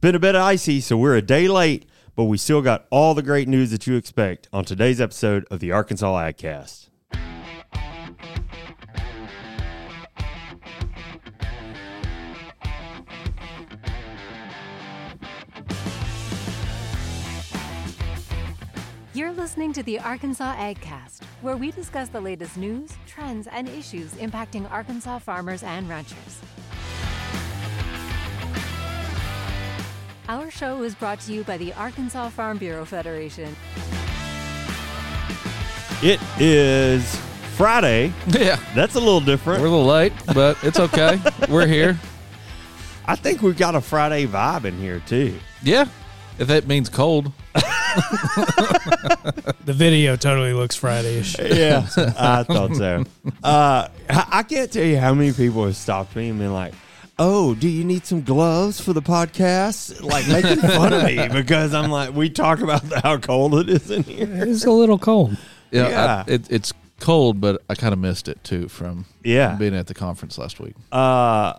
been a bit icy, so we're a day late, but we still got all the great news that you expect on today's episode of the Arkansas AgCast. You're listening to the Arkansas AgCast, where we discuss the latest news, trends, and issues impacting Arkansas farmers and ranchers. Our show is brought to you by the Arkansas Farm Bureau Federation. It is Friday. Yeah, That's a little different. we're a little late, but it's okay. we're here. I think we've got a Friday vibe in here too. Yeah, if that means cold. The video totally looks Friday-ish. Yeah, I thought so. Uh, I I can't tell you how many people have stopped me and been like, "Oh, do you need some gloves for the podcast?" Like making fun of me because I'm like, we talk about how cold it is in here. It's a little cold. Yeah, Yeah. I, it, it's cold, but I kind of missed it too from Yeah. being at the conference last week. Uh,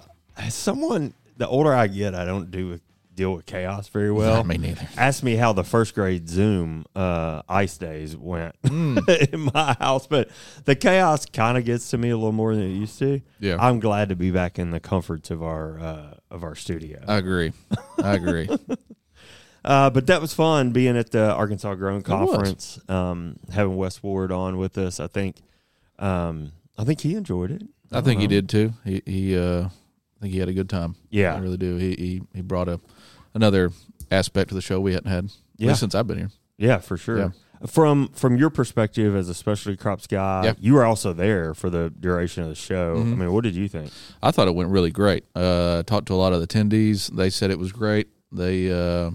someone, the older I get, I don't do with, deal with chaos very well. me neither. Asked me how the first grade Zoom uh, ice days went Hmm. in my house, but the chaos kind of gets to me a little more than it used to. Yeah. I'm glad to be back in the comforts of our uh, of our studio. I agree. I agree. Uh, but that was fun being at the Arkansas Grown was. Conference, um, having Wes Ward on with us. I think, um, I think he enjoyed it. I think he Um, did too. He, he, uh, I think he had a good time. Yeah. I really do. He, he, he brought a another aspect of the show we hadn't had Yeah. since I've been here. Yeah, for sure. Yeah. From from your perspective as a specialty crops guy, Yeah. you were also there for the duration of the show. I Mhm. mean, what did you think? I thought it went really great. Uh, talked to a lot of the attendees. They said it was great. They, uh,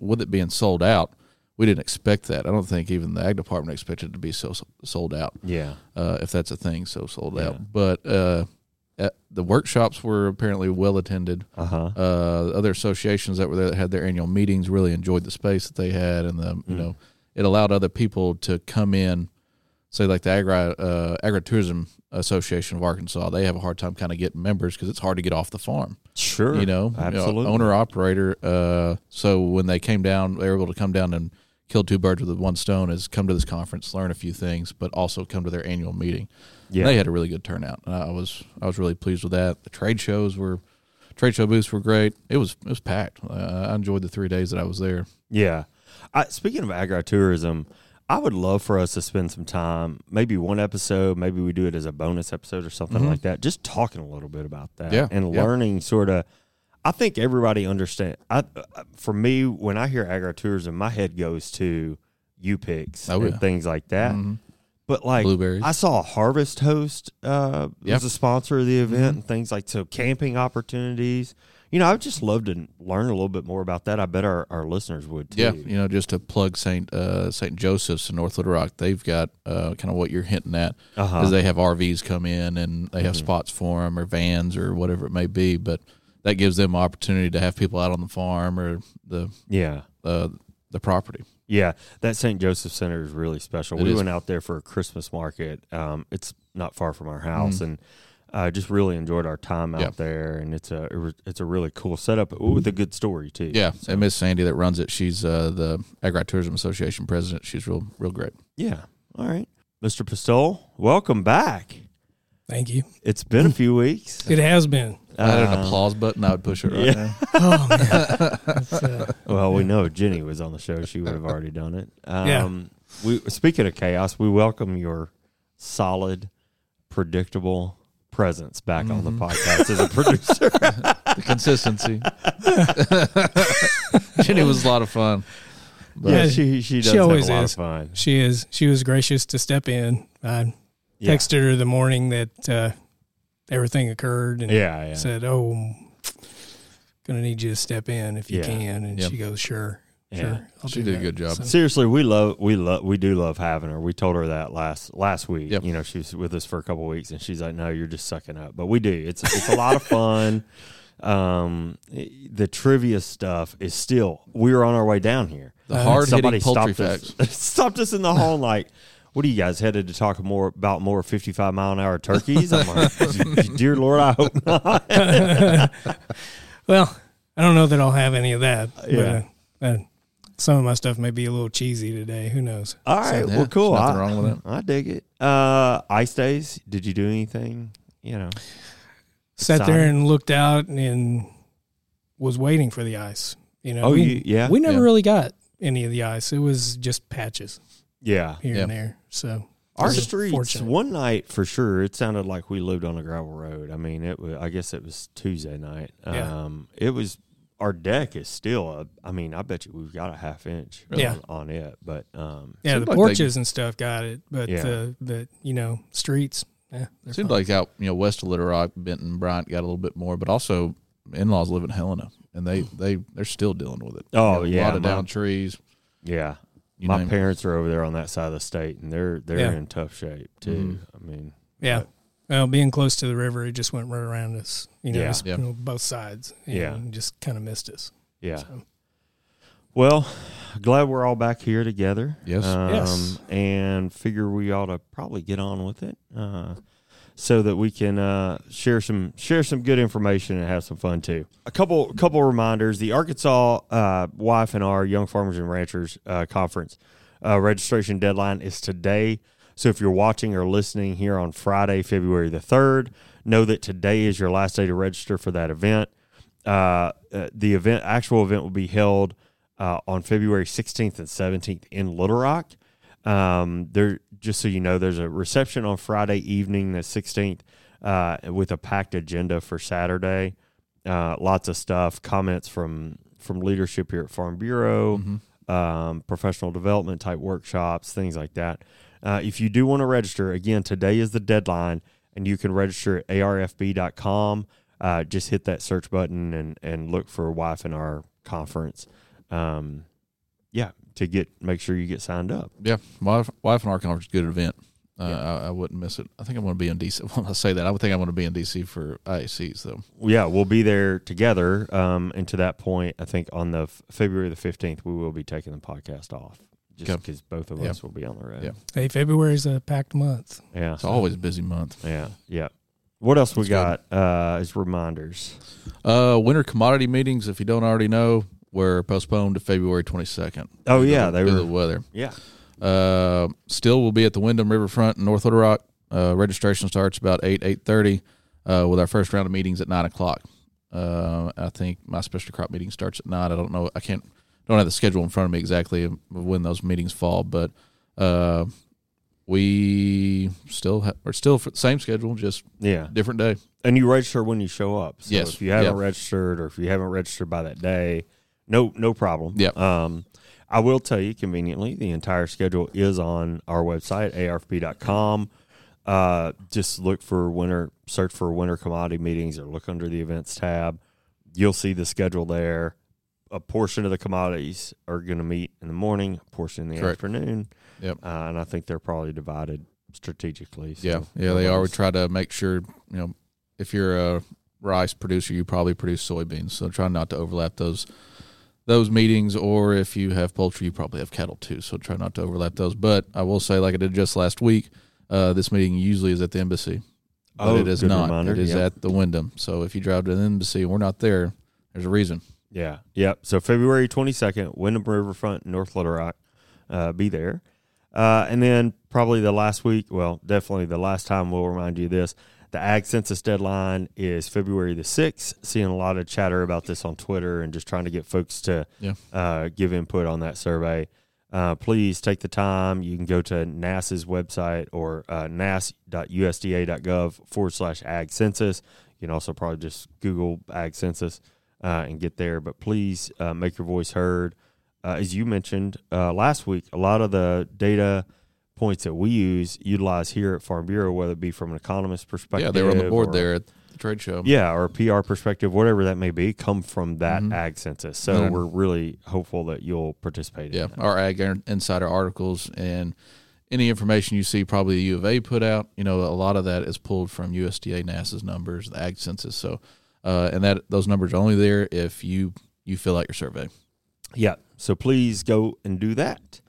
with it being sold out, we didn't expect that. I don't think even the ag department expected it to be so sold out. Yeah, uh, if that's a thing, so sold Yeah. out. But uh, the workshops were apparently well attended. uh huh. Uh, other associations that were there that had their annual meetings really enjoyed the space that they had, and the you Mm. know it allowed other people to come in. Say like the agri uh, agritourism association of Arkansas, they have a hard time kind of getting members because it's hard to get off the farm. Sure, You know, absolutely. owner operator. Uh, so when they came down, they were able to come down and kill two birds with one stone. Is come to this conference, learn a few things, but also come to their annual meeting yeah, they had a really good turnout. And I was I was really pleased with that. The trade shows were trade show booths were great. It was it was packed. Uh, I enjoyed the three days that I was there. yeah. I, speaking of agritourism, I would love for us to spend some time, maybe one episode, maybe we do it as a bonus episode or something Mhm. like that, just talking a little bit about that Yeah, and yeah. learning sort of. I think everybody understand. I, uh, for me, when I hear agritourism, my head goes to U picks Oh, and yeah. things like that. Mhm. But like Blueberries. I saw a Harvest Host uh, Yep. was a sponsor of the event Mhm. and things like so camping opportunities. You know, I would just love to learn a little bit more about that. I bet our, our listeners would too. Yeah, you know, just to plug Saint uh, Saint Joseph's in North Little Rock, they've got uh, kind of what you're hinting at, Uh-huh. is they have RVs come in and they have Mhm. spots for them or vans or whatever it may be. But that gives them opportunity to have people out on the farm or the Yeah. uh, the property. Yeah. That St. Joseph Center is really special. It we is. went out there for a Christmas market. Um, it's not far from our house Mhm. and I just really enjoyed our time out Yeah. there and it's a it's a really cool setup with a good story too. Yeah, So, and Miss Sandy that runs it, she's uh, the Agritourism Association president. She's real real great. yeah. All right. Mr. Pistol, welcome back. Thank you. It's been a few weeks. It has been. I had an Um, applause button, I would push it right yeah. now. Oh man. Uh, Well, we know if Jenny was on the show; she would have already done it. Um, Yeah. We speaking of chaos, we welcome your solid, predictable presence back on the Mhm. podcast as a producer. The consistency. Jenny was a lot of fun. But yeah, Yeah, she she does she always have a lot is. of fun. she is. She was gracious to step in. I Yeah. texted her the morning that uh, everything occurred and Yeah, yeah. said, "Oh, gonna need you to step in if you Yeah. can." And Yep. she goes, "Sure, Yeah. sure." I'll She do did a good job. So- Seriously, we love we love we do love having her. We told her that last last week. Yep. You know, she was with us for a couple weeks, and she's like, "No, you're just sucking up." But we do. It's it's a lot of fun. Um, the trivia stuff is still. We were on our way down here. the Uh, hard Somebody hitting poultry stopped facts. us, stopped us in the hall like, what are you guys headed to talk more about more 55 mile an hour turkeys? I'm like, dear Lord, I hope not. well, I don't know that I'll have any of that. Yeah. uh, uh, some of my stuff may be a little cheesy today. Who knows? All right. Yeah, well, cool. nothing I, wrong with it. I dig it. Uh, ice days. Did you do anything? You know. Sat Exciting. there and looked out and was waiting for the ice. You know, Oh, we, you, yeah. we never Yeah. really got any of the ice. It was just patches yeah. here Yeah. and there. So Our streets. fortunate. One night for sure, it sounded like we lived on a gravel road. I mean, it was. I guess it was Tuesday night. Yeah. Um, it was. Our deck is still. A, I mean, I bet you we've got a half inch Yeah. on, on it, but um, yeah, Seemed the like they- porches and stuff got it, but Yeah. the the you know streets. Yeah, they're Seemed fine. like out you know west of Little Rock, Benton, Bryant got a little bit more, but also in laws live in Helena, and they they they're still dealing with it. Oh, You know, yeah, a lot of my- down trees. yeah. You My name parents are over there on that side of the state, and they're they're Yeah. in tough shape too. Mm-hmm. I mean, yeah. Well, being close to the river, it just went right around us. You know, Yeah. it's, Yeah. you know, both sides. and Yeah. just kind of missed us. yeah. So. Well, glad we're all back here together. Yes. Um, Yes. And figure we ought to probably get on with it, uh, so that we can uh, share some share some good information and have some fun too. A couple couple reminders: the Arkansas uh, YF&R Young Farmers and Ranchers uh, Conference uh, registration deadline is today. So if you're watching or listening here on Friday, February the third, know that today is your last day to register for that event. Uh, uh, the event, actual event, will be held on February 16th and 17th in Little Rock. Um, there, just so you know, there's a reception on Friday evening, the 16th, uh, with a packed agenda for Saturday. Uh, lots of stuff, comments from from leadership here at Farm Bureau, Mm-hmm. um, professional development type workshops, things like that. Uh, if you do want to register, again, today is the deadline, and you can register at arfb.com. Uh, just hit that search button and, and look for YF&R conference. Um, yeah, to get make sure you get signed up. Yeah, wife, YF&R conference, good event. Uh, Yeah. I, I wouldn't miss it. I think I'm going to be in DC. When I say that, I would think I'm going to be in DC for IACs though. Yeah, we'll be there together. Um, and to that point, I think on the f- February the fifteenth, we will be taking the podcast off, just Okay. because both of Yeah. us will be on the road. Yeah. Hey, February is a packed month. yeah, It's always a busy month. yeah, yeah. What else we That's got uh, as reminders? Uh, winter commodity meetings, if you don't already know, were postponed to February 22nd. Oh, yeah, the- they were- the weather. Yeah, Uh, still, we'll be at the Wyndham Riverfront in North Little Rock. Uh, registration starts about eight eight thirty, uh, with our first round of meetings at nine o'clock. Uh, I think my special crop meeting starts at nine. I don't know. I can't. Don't have the schedule in front of me exactly when those meetings fall, but uh, we still ha- are still for the same schedule, just yeah. different day. And you register when you show up. So Yes. if you haven't Yeah. registered or if you haven't registered by that day, no no problem. Yep. Um I will tell you conveniently, the entire schedule is on our website, arfb.com. Uh, just look for winter, search for winter commodity meetings or look under the events tab. You'll see the schedule there. A portion of the commodities are going to meet in the morning, a portion in the Correct. afternoon. Yep. Uh, and I think they're probably divided strategically. so Yeah, yeah, they are. We try to make sure you know if you're a rice producer, you probably produce soybeans. So try not to overlap those those meetings. Or if you have poultry, you probably have cattle too. So try not to overlap those. But I will say, like I did just last week, uh, this meeting usually is at the embassy, but Oh, it is not. reminder. It is Yep. at the Wyndham. So if you drive to the embassy and we're not there, there's a reason. Yeah. Yep. So February 22nd, Wyndham Riverfront, North Little Rock. Uh, be there. Uh, and then probably the last week, well, definitely the last time we'll remind you this. The ag census deadline is February the 6th. Seeing a lot of chatter about this on Twitter and just trying to get folks to Yeah. uh, give input on that survey. Uh, please take the time. You can go to NASS's website or uh, nas.usda.gov forward slash ag census. You can also probably just Google ag census uh, and get there. But please uh, make your voice heard. Uh, as you mentioned uh, last week, a lot of the data points that we use utilize here at Farm Bureau, whether it be from an economist perspective. yeah, they were on the board or- there at the trade show. yeah, or a PR perspective, whatever that may be, come from that Mhm. ag census. So Mhm. we're really hopeful that you'll participate. Yeah, our ag insider articles and any information you see probably the U of A put out, you know, a lot of that is pulled from USDA NASS's numbers, the ag census. So, uh, and that those numbers are only there if you you fill out your survey. Yeah. So please go and do that.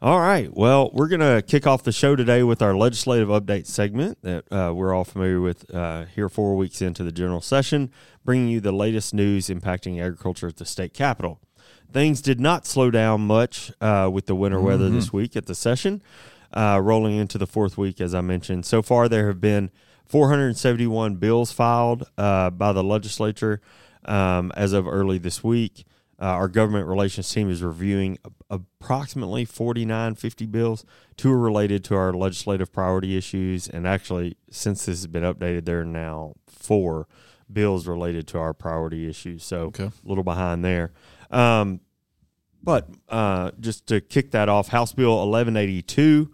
All right. Well, we're going to kick off the show today with our legislative update segment that uh, we're all familiar with uh, here four weeks into the general session, bringing you the latest news impacting agriculture at the state capitol. Things did not slow down much uh, with the winter weather this week at the session, uh, rolling into the fourth week, as I mentioned. So far, there have been 471 bills filed uh, by the legislature um, as of early this week. Uh, our government relations team is reviewing approximately 49, 50 bills. Two are related to our legislative priority issues. And actually, since this has been updated, there are now four bills related to our priority issues. So Okay. a little behind there. Um, but uh, just to kick that off, House Bill 1182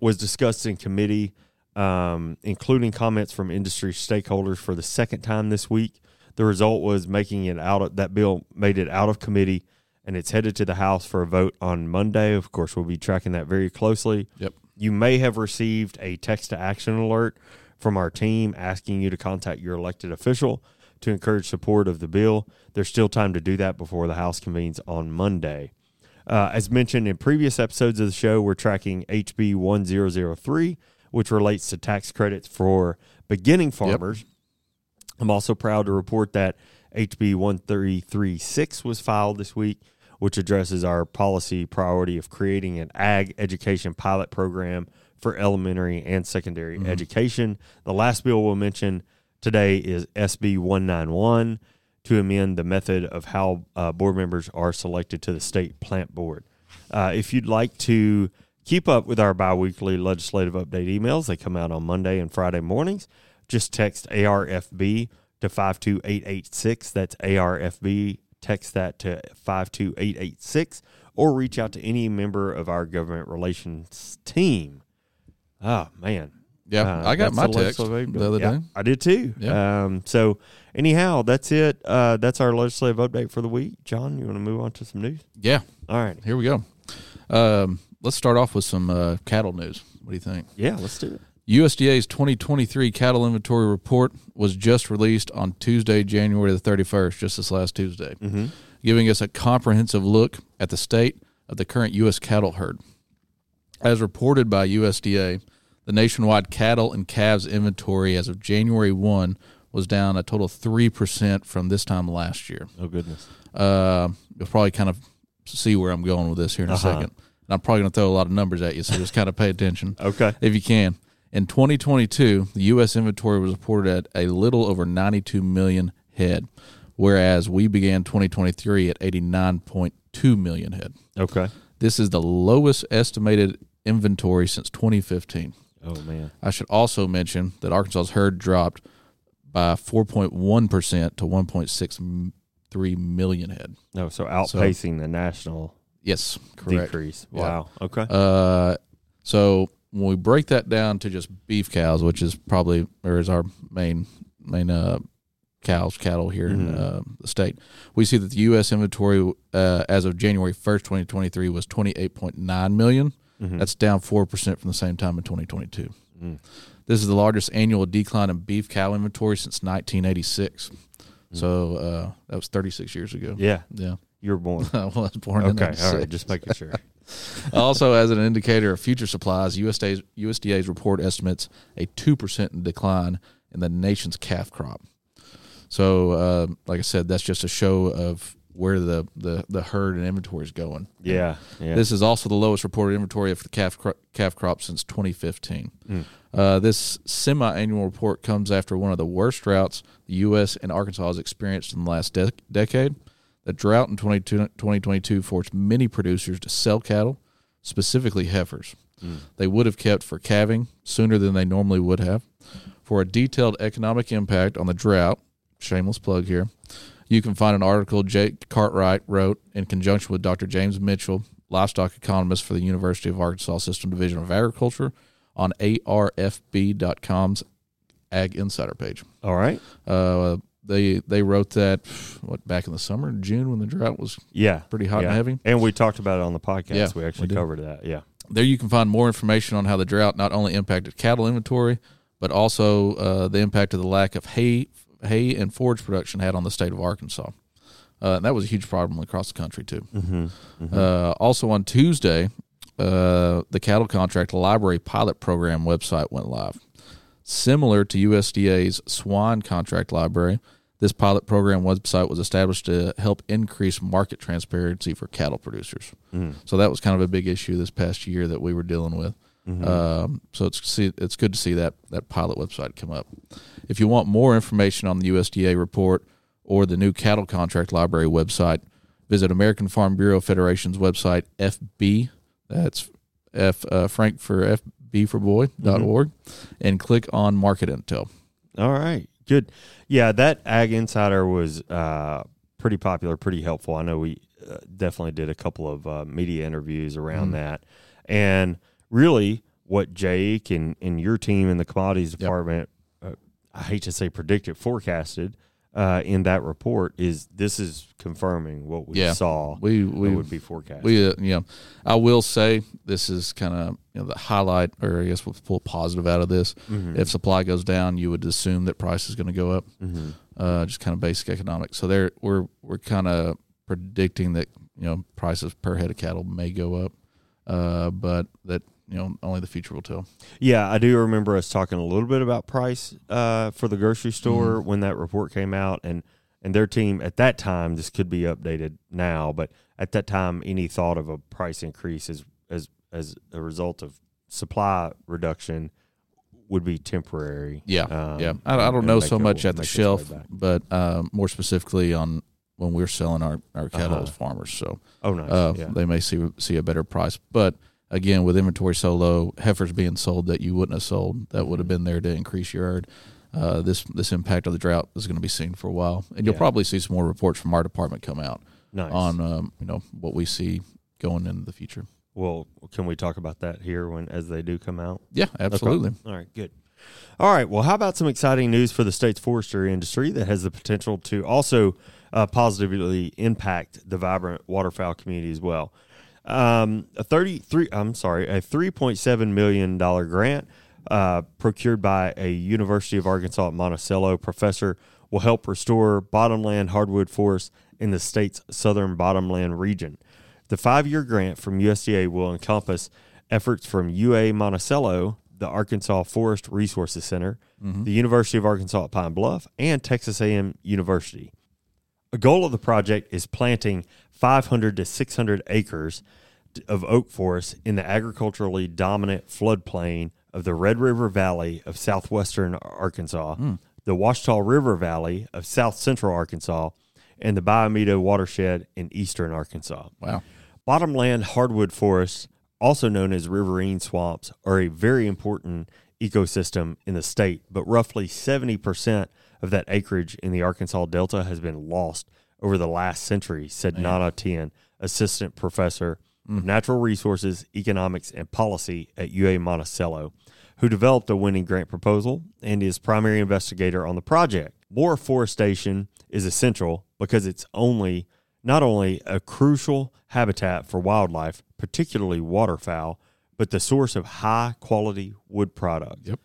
was discussed in committee, um, including comments from industry stakeholders for the second time this week. The result was making it out of that bill made it out of committee and it's headed to the House for a vote on Monday. Of course, we'll be tracking that very closely. Yep. You may have received a text to action alert from our team asking you to contact your elected official to encourage support of the bill. There's still time to do that before the House convenes on Monday. Uh, as mentioned in previous episodes of the show, we're tracking HB 1003, which relates to tax credits for beginning farmers. I'm also proud to report that HB 1336 was filed this week, which addresses our policy priority of creating an ag education pilot program for elementary and secondary education. The last bill we'll mention today is SB 191 to amend the method of how uh, board members are selected to the state plant board. Uh, if you'd like to keep up with our biweekly legislative update emails, they come out on Monday and Friday mornings. Just text ARFB to 52886. That's ARFB. Text that to 52886 or reach out to any member of our government relations team. Oh, man. Yeah, Uh, I got my text legislative- the other Yeah, day. I did too. Yeah. Um, so, anyhow, that's it. Uh, that's our legislative update for the week. John, you want to move on to some news? Yeah, All right. here we go. Um, let's start off with some uh, cattle news. What do you think? Yeah, let's do it. USDA's 2023 cattle inventory report was just released on Tuesday, January the 31st, just this last Tuesday, giving us a comprehensive look at the state of the current U.S. cattle herd. As reported by USDA, the nationwide cattle and calves inventory as of January 1 was down a total of 3% from this time last year. Oh, goodness. Uh, you'll probably kind of see where I'm going with this here in a Uh-huh. second. And I'm probably going to throw a lot of numbers at you, so just kind of pay attention Okay. if you can. In 2022, the U.S. inventory was reported at a little over 92 million head, whereas we began 2023 at 89.2 million head. Okay. This is the lowest estimated inventory since 2015. Oh, man. I should also mention that Arkansas's herd dropped by 4.1% to 1.63 million head. No, so outpacing the national Yes, correct. decrease. Yeah. Wow. Okay. Uh, so when we break that down to just beef cows, which is probably or is our main main uh, cows cattle here in uh, the state, we see that the U.S. inventory uh, as of January first, twenty twenty three, was twenty eight point nine million. That's down four percent from the same time in twenty twenty two. This is the largest annual decline in beef cow inventory since nineteen eighty six. So uh, that was thirty six years ago. yeah. Yeah. You were born. well, I was born Okay. All 96. Just making sure. also, as an indicator of future supplies, USDA's, USDA's report estimates a 2% decline in the nation's calf crop. So, uh, like I said, that's just a show of where the, the, the herd and inventory is going. Yeah. Yeah. This is also the lowest reported inventory of the calf, cro- calf crop since 2015. Uh, this semi annual report comes after one of the worst droughts the U.S. and Arkansas has experienced in the last de- decade. The drought in 2022 forced many producers to sell cattle, specifically heifers. They would have kept for calving sooner than they normally would have. For a detailed economic impact on the drought, shameless plug here, you can find an article Jake Cartwright wrote in conjunction with Dr. James Mitchell, livestock economist for the University of Arkansas System Division of Agriculture, on arfb.com's Ag Insider page. All right. Uh, they they wrote that what back in the summer, June, when the drought was Yeah. Pretty hot and heavy. And we talked about it on the podcast. Yeah, we we actually did. covered that. Yeah. There you can find more information on how the drought not only impacted cattle inventory, but also uh, the impact of the lack of hay, hay and forage production had on the state of Arkansas. Uh, and that was a huge problem across the country too. Uh, also on Tuesday, uh, the cattle contract library pilot program website went live. Similar to USDA's Swine contract library, this pilot program website was established to help increase market transparency for cattle producers. So that was kind of a big issue this past year that we were dealing with. Um, so it's see, it's good to see that that pilot website come up. If you want more information on the USDA report or the new cattle contract library website, visit American Farm Bureau Federation's website FB. That's F uh, Frank for FB for boy dot org, and click on Market Intel. All right, good. Yeah, that Ag Insider was uh, pretty popular, pretty helpful. I know we uh, definitely did a couple of uh, media interviews around that, and really, what Jake and, and your team in the commodities department, uh, I hate to say predicted, forecasted uh, in that report is this is confirming what we Yeah. saw. We we would be forecast. We, uh, know, I will say this is kind of you know the highlight, or I guess we'll pull positive out of this. If supply goes down, you would assume that price is going to go up. Uh, just kind of basic economics. So there, we're we're kind of predicting that you know prices per head of cattle may go up, uh, but that you know only the future will tell. Yeah, I do remember us talking a little bit about price uh, for the grocery store Mm-hmm. when that report came out, and and their team at that time. This could be updated now, but at that time, any thought of a price increase as as as a result of supply reduction would be temporary. Yeah, Um, yeah. I, I don't know so much at the make its way shelf, but um, more specifically on when we're selling our, our cattle Uh-huh. as farmers. So Oh, nice. uh, yeah. they may see see a better price. But again, with inventory so low, heifers being sold that you wouldn't have sold that would have Mm-hmm. been there to increase your herd. Uh, this this impact of the drought is going to be seen for a while, and you'll Yeah. probably see some more reports from our department come out nice. on um, you know what we see going into the future. well, can we talk about that here when as they do come out? Yeah, absolutely. Okay. All right, good. All right. Well, how about some exciting news for the state's forestry industry that has the potential to also uh, positively impact the vibrant waterfowl community as well? Um, a thirty-three. I'm sorry, a three point seven million dollar grant uh, procured by a University of Arkansas at Monticello professor will help restore bottomland hardwood forests in the state's southern bottomland region. The five year grant from USDA will encompass efforts from UA Monticello, the Arkansas Forest Resources Center, the University of Arkansas at Pine Bluff, and Texas A&M University. A goal of the project is planting 500 to 600 acres of oak forest in the agriculturally dominant floodplain of the Red River Valley of southwestern Arkansas, hmm. the Ouachita River Valley of south central Arkansas, and the Bayou Meto watershed in eastern Arkansas. Wow. Bottomland hardwood forests, also known as riverine swamps, are a very important ecosystem in the state, but roughly 70% of that acreage in the Arkansas Delta has been lost over the last century, said Nana Tian, assistant professor of mm. natural resources, economics, and policy at UA Monticello, who developed a winning grant proposal and is primary investigator on the project. More forestation is essential because it's only not only a crucial habitat for wildlife, particularly waterfowl, but the source of high quality wood products. Yep.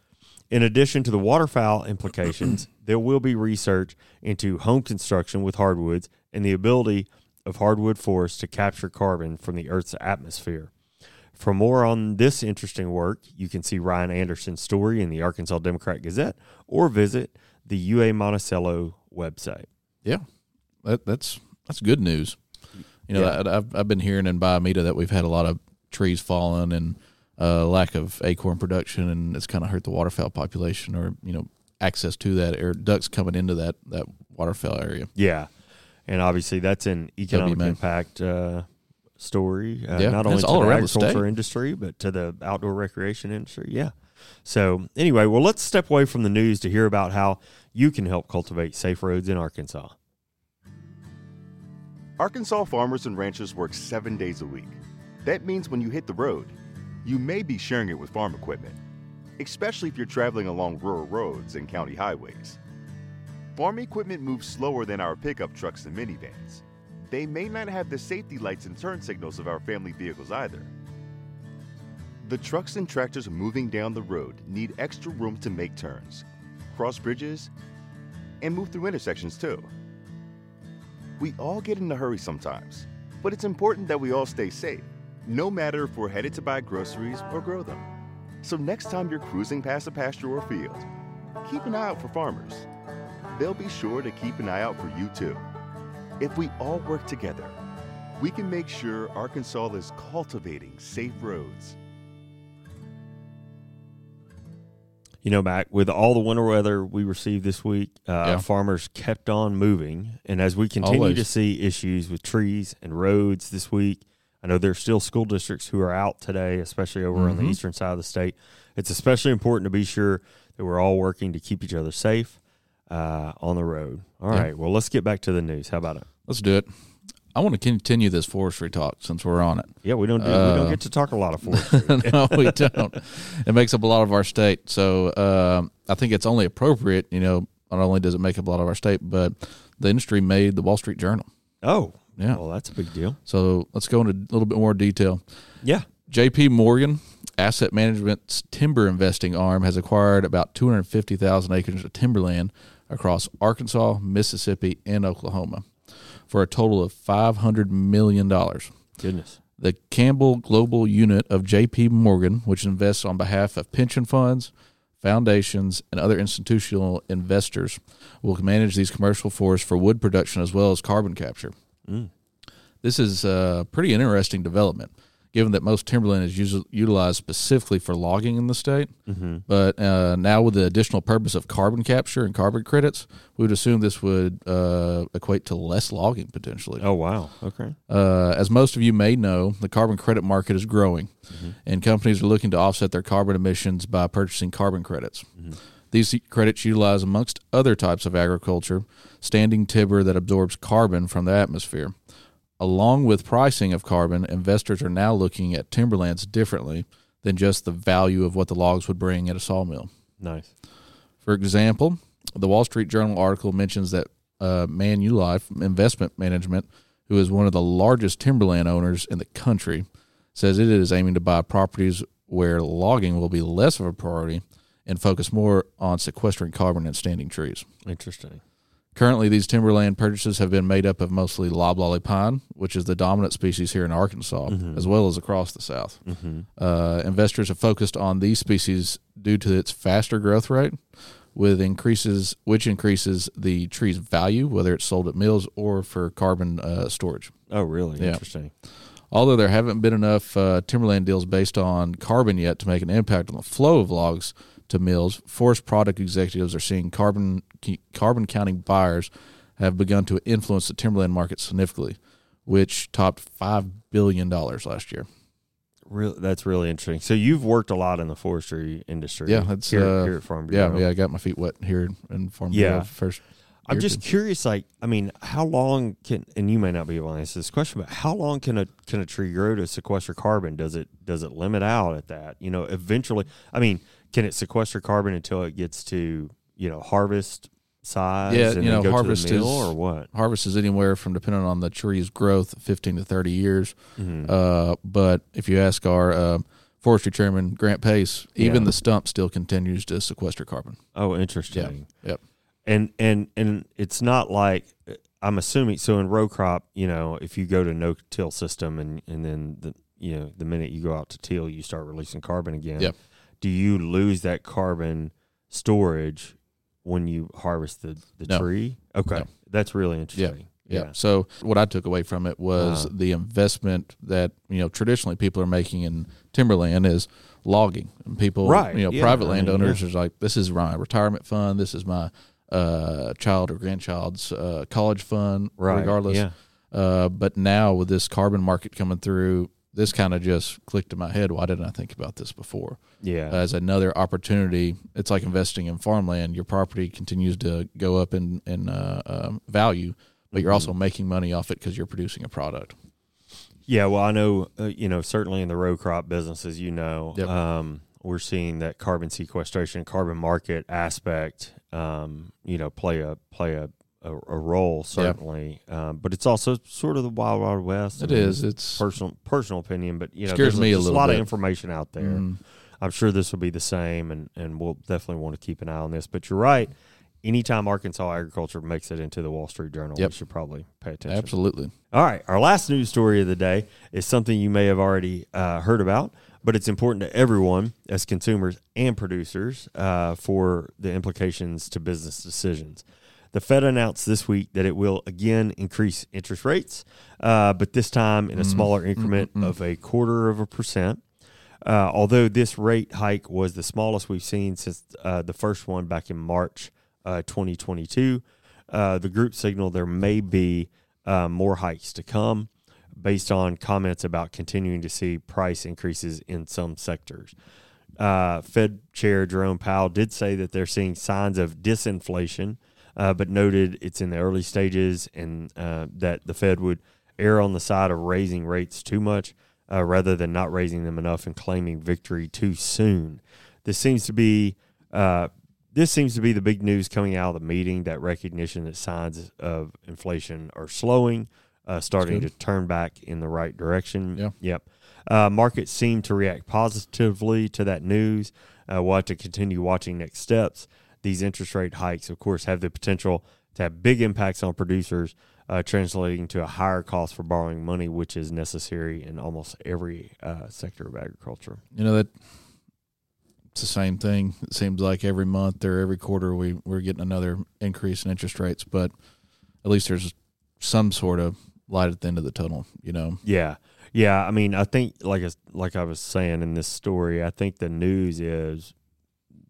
In addition to the waterfowl implications, there will be research into home construction with hardwoods and the ability of hardwood forests to capture carbon from the Earth's atmosphere. For more on this interesting work, you can see Ryan Anderson's story in the Arkansas Democrat Gazette or visit the UA Monticello website. Yeah, that, that's that's good news. You know, Yeah. I, I've I've been hearing in Bayou Meto that we've had a lot of trees falling and uh, lack of acorn production, and it's kind of hurt the waterfowl population, or you know, access to that or ducks coming into that that waterfowl area. Yeah, and obviously that's an economic man. impact uh, story. Uh, Yeah, not only that's to the around the agriculture industry, but to the outdoor recreation industry. Yeah. So anyway, well, let's step away from the news to hear about how you can help cultivate safe roads in Arkansas. Arkansas farmers and ranchers work seven days a week. That means when you hit the road, you may be sharing it with farm equipment, especially if you're traveling along rural roads and county highways. Farm equipment moves slower than our pickup trucks and minivans. They may not have the safety lights and turn signals of our family vehicles either. The trucks and tractors moving down the road need extra room to make turns, cross bridges, and move through intersections too. We all get in a hurry sometimes, but it's important that we all stay safe. no matter if we're headed to buy groceries or grow them. So next time you're cruising past a pasture or field, keep an eye out for farmers. They'll be sure to keep an eye out for you too. If we all work together, we can make sure Arkansas is cultivating safe roads. You know, Mac, with all the winter weather we received this week, uh, Yeah. farmers kept on moving. And as we continue Always. to see issues with trees and roads this week, I know there's still school districts who are out today, especially over on the Mhm. eastern side of the state. It's especially important to be sure that we're all working to keep each other safe uh, on the road. All Yeah. right. Well, let's get back to the news. How about it? Let's do it. I want to continue this forestry talk since we're on it. Yeah, we don't do, we Uh, don't get to talk a lot of forestry. no, we don't. It makes up a lot of our state. So um, I think it's only appropriate. You know, not only does it make up a lot of our state, but the industry made the Wall Street Journal. oh, Yeah. Well, that's a big deal. So let's go into a little bit more detail. Yeah. JP Morgan Asset Management's timber investing arm has acquired about 250,000 acres of timberland across Arkansas, Mississippi, and Oklahoma for a total of $500 million. Goodness. The Campbell Global Unit of JP Morgan, which invests on behalf of pension funds, foundations, and other institutional investors, will manage these commercial forests for wood production as well as carbon capture. Mm. This is a pretty interesting development, given that most timberland is usu- utilized specifically for logging in the state. Mm-hmm. But uh, now, with the additional purpose of carbon capture and carbon credits, we would assume this would uh, equate to less logging potentially. Oh, wow. Okay. Uh, as most of you may know, the carbon credit market is growing, and companies are looking to offset their carbon emissions by purchasing carbon credits. These credits utilize, amongst other types of agriculture, standing timber that absorbs carbon from the atmosphere. Along with pricing of carbon, investors are now looking at timberlands differently than just the value of what the logs would bring at a sawmill. Nice. For example, the Wall Street Journal article mentions that uh, Manulife Investment Management, who is one of the largest timberland owners in the country, says it is aiming to buy properties where logging will be less of a priority and focus more on sequestering carbon and standing trees. Interesting. Currently, these timberland purchases have been made up of mostly loblolly pine, which is the dominant species here in Arkansas, as well as across the South. Mm-hmm. Uh, investors have focused on these species due to its faster growth rate, with increases which increases the tree's value, whether it's sold at mills or for carbon uh, storage. Oh, really? Yeah. Interesting. Although there haven't been enough uh, timberland deals based on carbon yet to make an impact on the flow of logs to mills, forest product executives are seeing carbon carbon counting buyers have begun to influence the timberland market significantly, which topped five billion dollars last year. Really, that's really interesting. So you've worked a lot in the forestry industry. Yeah, that's, here, uh, here at Farm Yeah, Bureau. yeah, yeah. I got my feet wet here in Farm Yeah. Bureau first. I'm just two. curious. Like, I mean, how long can? And you may not be able to answer this question, but how long can a can a tree grow to sequester carbon? Does it does it limit out at that? You know, eventually. I mean, can it sequester carbon until it gets to you know harvest size? Yeah, you know, go harvest to the mill is- or what? harvest is anywhere from depending on the tree's growth, fifteen to thirty years. Mhm. Uh, but if you ask our uh, forestry chairman Grant Pace, even Yeah. the stump still continues to sequester carbon. Oh, interesting. Yep. and and and it's not like I'm assuming. So in row crop, you know, if you go to no till system and and then the you know the minute you go out to till, you start releasing carbon again. Yep. Do you lose that carbon storage when you harvest the the No. tree? Okay, No. that's really interesting. Yeah. So what I took away from it was Uh-huh. the investment that you know traditionally people are making in timberland is logging. And people, Right, You know, yeah, private I mean, landowners yeah. is like this is my retirement fund. This is my uh, child or grandchild's uh, college fund. Right. Regardless. Yeah. Uh, but now with this carbon market coming through, this kind of just clicked in my head. Why didn't I think about this before? Yeah. As another opportunity, it's like investing in farmland. Your property continues to go up in in uh, um, value, but you're Mm-hmm. also making money off it because you're producing a product. Yeah, well, I know, uh, you know, certainly in the row crop business, as you know, Yep. um, we're seeing that carbon sequestration, carbon market aspect, um, you know, play a play a, a, a role certainly, um, but it's also sort of the wild wild west. It is. It's personal personal opinion, but you know, Scares there's me a just little lot bit. of information out there. Mm, I'm sure this will be the same, and and we'll definitely want to keep an eye on this. But you're right, anytime Arkansas agriculture makes it into the Wall Street Journal, we should probably pay attention. Absolutely. All right. Our last news story of the day is something you may have already uh, heard about, but it's important to everyone as consumers and producers uh, for the implications to business decisions. The Fed announced this week that it will again increase interest rates, uh, but this time in a smaller increment of a quarter of a percent. Uh, although this rate hike was the smallest we've seen since uh, the first one back in March uh, 2022, uh, the group signaled there may be uh, more hikes to come based on comments about continuing to see price increases in some sectors. Uh, Fed Chair Jerome Powell did say that they're seeing signs of disinflation, uh, but noted it's in the early stages and uh, that the Fed would err on the side of raising rates too much uh, rather than not raising them enough and claiming victory too soon. This seems to be uh, this seems to be the big news coming out of the meeting. That recognition that signs of inflation are slowing, uh, starting to turn back in the right direction. Yeah. Yep. Uh, markets seem to react positively to that news. Uh, we'll have to continue watching next steps. These interest rate hikes, of course, have the potential to have big impacts on producers, uh, translating to a higher cost for borrowing money, which is necessary in almost every uh, sector of agriculture. You know that it's the same thing. It seems like every month or every quarter we we're getting another increase in interest rates, but at least there's some sort of light at the end of the tunnel. You know, Yeah, yeah. I mean, I think like like I was saying in this story, I think the news is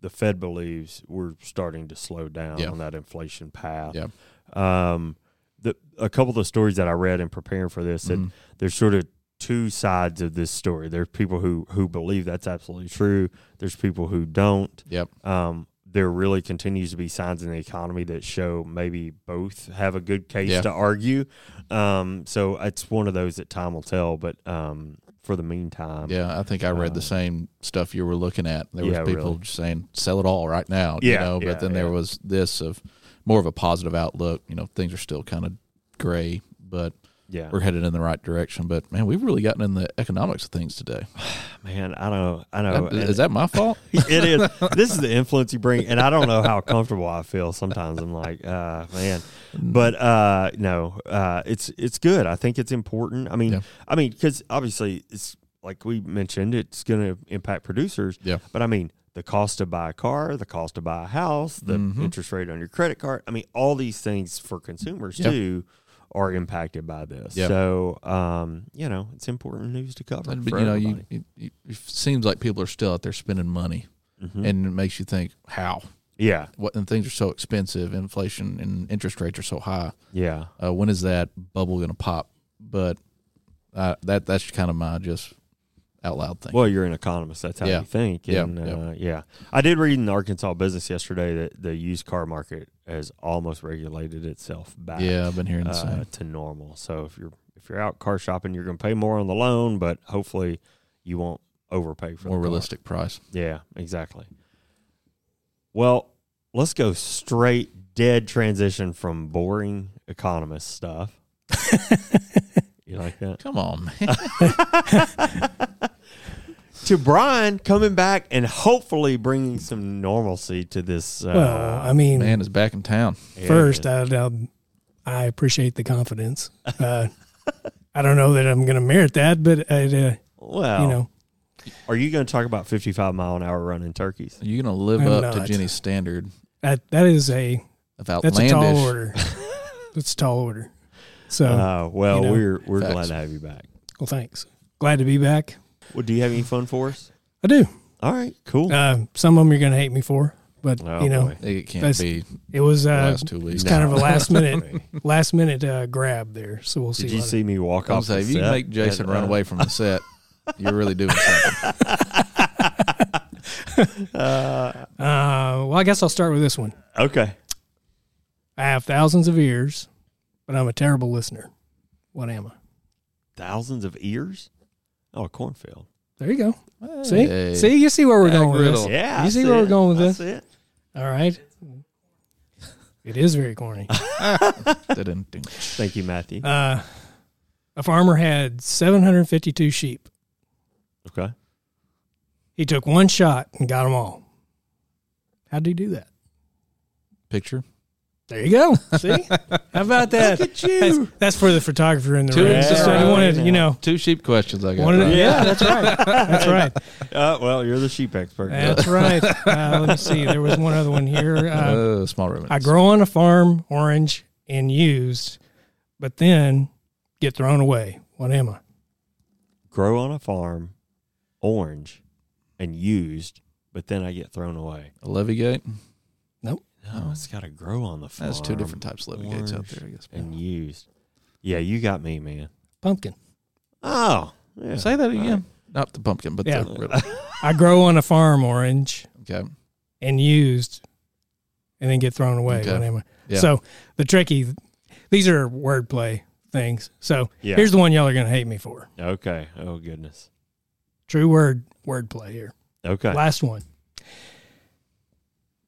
the Fed believes we're starting to slow down Yeah. on that inflation path. Yeah. Um, the a couple of the stories that I read in preparing for this, that Mhm. there's sort of two sides of this story. There's people who who believe that's absolutely true. There's people who don't. Yep. Um, there really continues to be signs in the economy that show maybe both have a good case Yeah. to argue. Um, so it's one of those that time will tell. But um, for the meantime, Yeah, I think I read the Uh, same stuff you were looking at. There was people really. just saying sell it all right now. Yeah, you know, yeah, but then there yeah. was this of more of a positive outlook. You know, things are still kind of gray, but yeah, we're headed in the right direction. But man, we've really gotten in the economics of things today. man, I don't know. I know. Is that my fault? it is. This is the influence you bring, and I don't know how comfortable I feel. Sometimes I'm like, uh, man, but uh, no, uh, it's it's good. I think it's important. I mean, Yeah. I mean, because obviously it's like we mentioned, it's going to impact producers. Yeah. But I mean, the cost to buy a car, the cost to buy a house, the Mhm. interest rate on your credit card. I mean, all these things for consumers Yeah. too are impacted by this. So, um, you know, it's important news to cover. but you know, you, it, it seems like people are still out there spending money, Mhm. and it makes you think how. Yeah, What and things are so expensive, inflation and interest rates are so high. yeah. Uh, when is that bubble going to pop? But uh, that that's kind of my just out loud thing. Well, you're an economist. That's how Yeah. you think. Yeah, And, yeah. Uh, yeah. I did read in the Arkansas Business yesterday that the used car market has almost regulated itself back yeah, I've been hearing the uh, same. to normal. So if you're if you're out car shopping, you're going to pay more on the loan, but hopefully you won't overpay for More realistic price. Yeah, exactly. Well, let's go straight dead transition from boring economist stuff. you like that? Come on, man. to Brian coming back and hopefully bringing some normalcy to this. Uh, well, I mean, man is back in town. first, area. I, I, I appreciate the confidence. Uh, I don't know that I'm going to merit that, but I, uh, well, you know, are you going to talk about 55 mile an hour running turkeys? Are you going to live I'm up to not. Jenny's standard that that is a of that's outlandish? a tall order. that's a tall order. So, Uh, well, you know, we're we're facts. glad to have you back. well, thanks. Glad to be back. Well, do you have any fun for us? I do. All right, cool. Uh, some of them you're going to hate me for, but Oh, you know, boy. It can't That's- be it was the uh, last two weeks. it's kind of a last minute last minute uh, grab there. So we'll see. Did you what- see me walk I'm off? saying, the if you can set make Jason and, run uh, away from the set, you're really doing something. Uh, Uh, well, I guess I'll start with this one. okay. I have thousands of ears, but I'm a terrible listener. What am I? Thousands of ears. Oh, a cornfield. There you go. See, Hey. see, you see where we're Ag going with this. riddle. Yeah, You I see where we're it. going with I this? see it. All right. It is very corny. Thank you, Matthew. Uh, a farmer had 752 sheep. Okay. He took one shot and got them all. How did he do that? Picture. There you go. See, how about that? Look at you. That's, that's for the photographer in the Two- room. Yeah, so right. wanted, you know, Two sheep questions I got. wanted right. yeah, that's right. That's right. Uh, well, you're the sheep expert. That's right. Uh, let me see. There was one other one here. Uh, Uh, small ruminants. I grow on a farm, orange and used, but then get thrown away. What am I? Grow on a farm, orange, and used, but then I get thrown away. A levee gate. Nope. No, it's got to grow on the farm. That's two different types of levee gates out there, I guess. And used. Yeah, you got me, man. Pumpkin. Oh, yeah. Say that again. Not the pumpkin, but Yeah. the really. I grow on a farm, orange Okay. and used, and then get thrown away. Okay. What? Yeah. So the tricky, these are wordplay things. So Yeah. here's the one y'all are going to hate me for. Okay. Oh, goodness. True word wordplay here. Okay. Last one.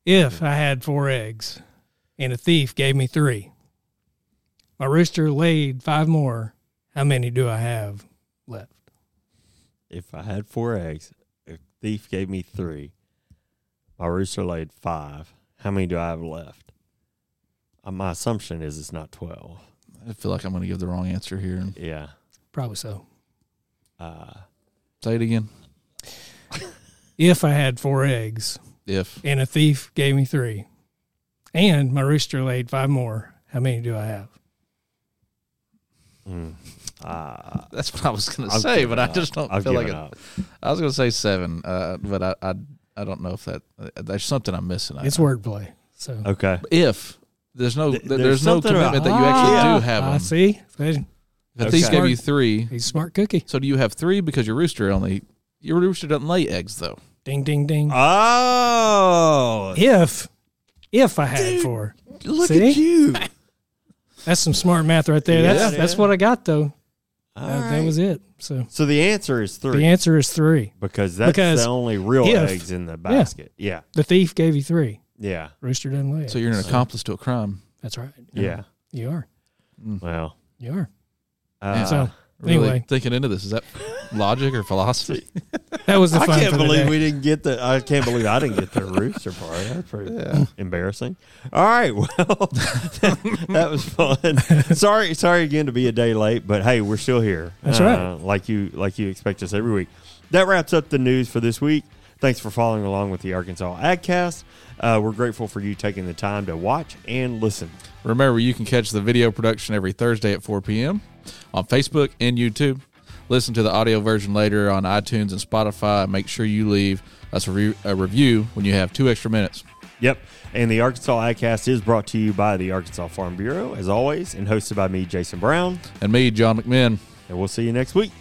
If I had four eggs and a thief gave me three, my rooster laid five more, how many do I have left? If I had four eggs, a thief gave me three. My rooster laid five. How many do I have left? Uh, my assumption is it's not 12. I feel like I'm going to give the wrong answer here. Yeah. Probably so. Uh, Say it again. If I had four eggs If. and a thief gave me three, and my rooster laid five more, how many do I have? mm, uh, That's what I was going to I've say, given but I just don't I've feel like given it. up. I was going to say seven, uh, but I, I I don't know if that uh, there's something I'm missing. I- It's wordplay. So Okay. If there's no Th- there's, there's no something about- commitment that you actually Ah, do have I them. see. If these Okay. gave you three, He's a smart cookie. so do you have three because your rooster only your rooster doesn't lay eggs though? Ding, ding, ding. Oh, if, if I had Dude. four. look See? at you. That's some smart math right there. Yeah, that's it that's what I got though. All That, that was it. So So the answer is three the answer is three. because that's because the only real if- eggs in the basket. Yeah. The thief gave you three. Yeah. Rooster doesn't lay. So you're an accomplice to a crime. That's right. Yeah. You are. Well, You are. Uh, so Really anyway, thinking into this is that logic or philosophy? that was the I can't for the believe day. we didn't get the. I can't believe I didn't get the rooster part. That's pretty embarrassing. All right, well, that was fun. sorry, sorry again to be a day late, but hey, we're still here. That's right. Like you, like you expect us every week. That wraps up the news for this week. Thanks for following along with the Arkansas AgCast. Uh, we're grateful for you taking the time to watch and listen. Remember, you can catch the video production every Thursday at 4 p.m. on Facebook and YouTube. Listen to the audio version later on iTunes and Spotify. Make sure you leave us a, re- a review when you have two extra minutes. Yep. And the Arkansas AgCast is brought to you by the Arkansas Farm Bureau, as always, and hosted by me, Jason Brown. And me, John McMinn. And we'll see you next week.